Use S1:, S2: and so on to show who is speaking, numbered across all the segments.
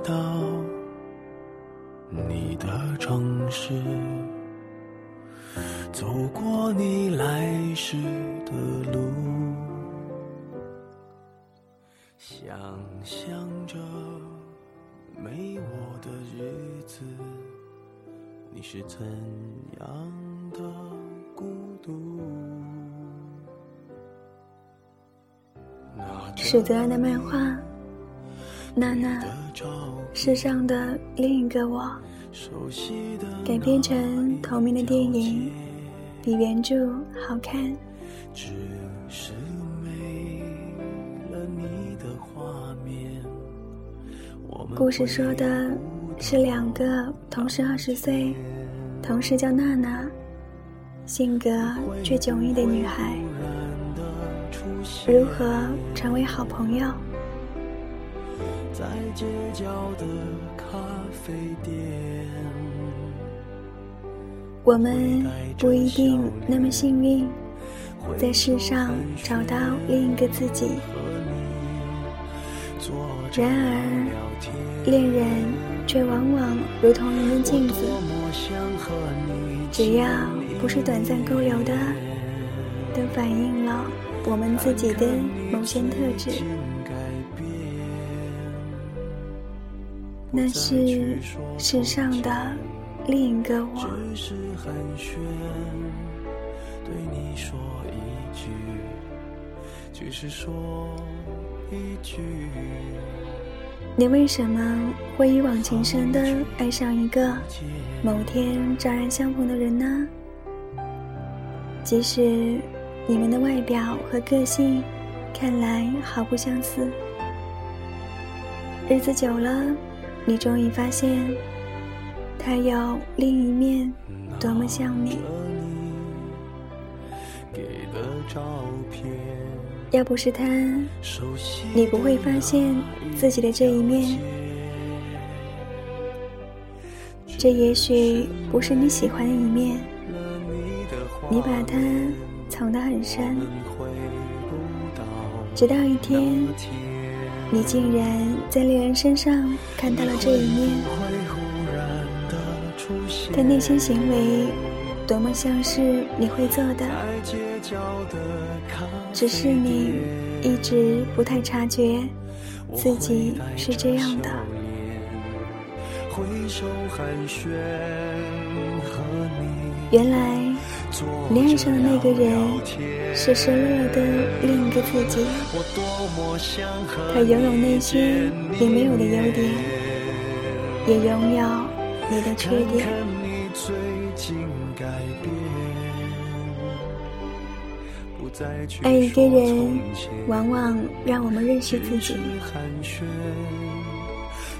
S1: 到你的城市，走过你来时的路，想象着没我的日子，你是怎样的孤独？
S2: 是泽安的漫画《娜娜》，世上的另一个我，改编成同名的电影，比原著好看。故事说的是两个同时二十岁、同时叫娜娜、性格却迥异的女孩。如何成为好朋友？在街角的咖啡店，我们不一定那么幸运，在世上找到另一个自己。然而，恋人却往往如同一面镜子，只要不是短暂勾留的，都反映了。我们自己的某些特质，那是世上的另一个我。你为什么会一往情深的爱上一个某天乍然相逢的人呢？即使。你们的外表和个性看来毫不相似，日子久了，你终于发现他有另一面，多么像你。要不是他，你不会发现自己的这一面。这也许不是你喜欢的一面，你把它。藏得很深，直到一天，你竟然在恋人身上看到了这一面。他那些行为，多么像是你会做的，只是你一直不太察觉自己是这样的。原来。你爱上的那个人是失落了的另一个自己，他拥有那些你没有的优点，也拥有你的缺点。爱一个人，往往让我们认识自己。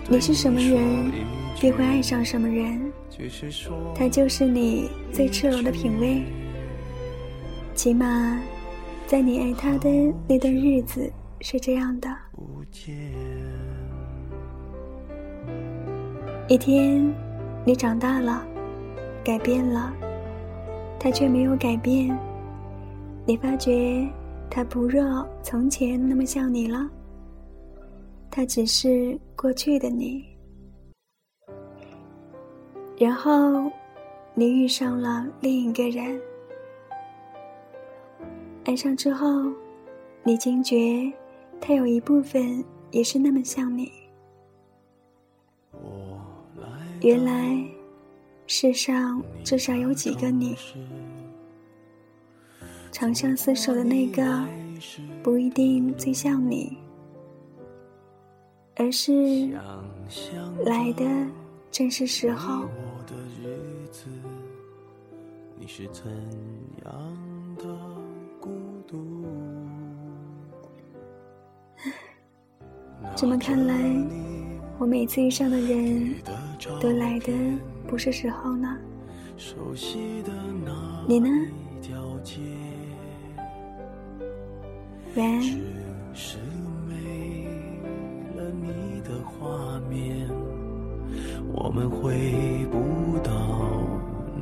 S2: 你是什么人，便会爱上什么人。他就是你最赤裸的品味，起码，在你爱他的那段日子是这样的。一天，你长大了，改变了，他却没有改变。你发觉他不若从前那么像你了，他只是过去的你。然后，你遇上了另一个人，爱上之后，你惊觉他有一部分也是那么像你。原来，世上至少有几个你，长相厮守的那个，不一定最像你，而是来的正是时候。你是怎样的孤独？这么看来，我每次遇上的人都来的不是时候呢。你呢？喂。我们回不到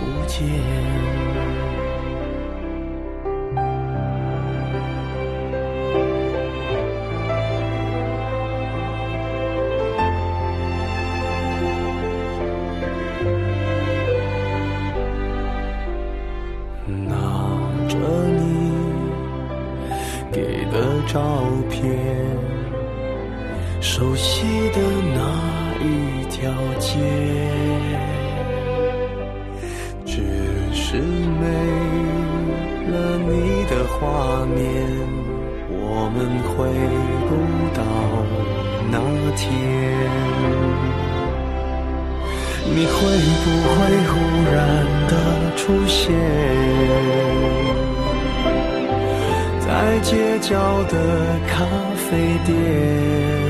S2: 不见。拿着你给的照片，熟悉的那一条街。是没了你的画面，我们回不到那天。你会不会忽然的出现，在街角的咖啡店？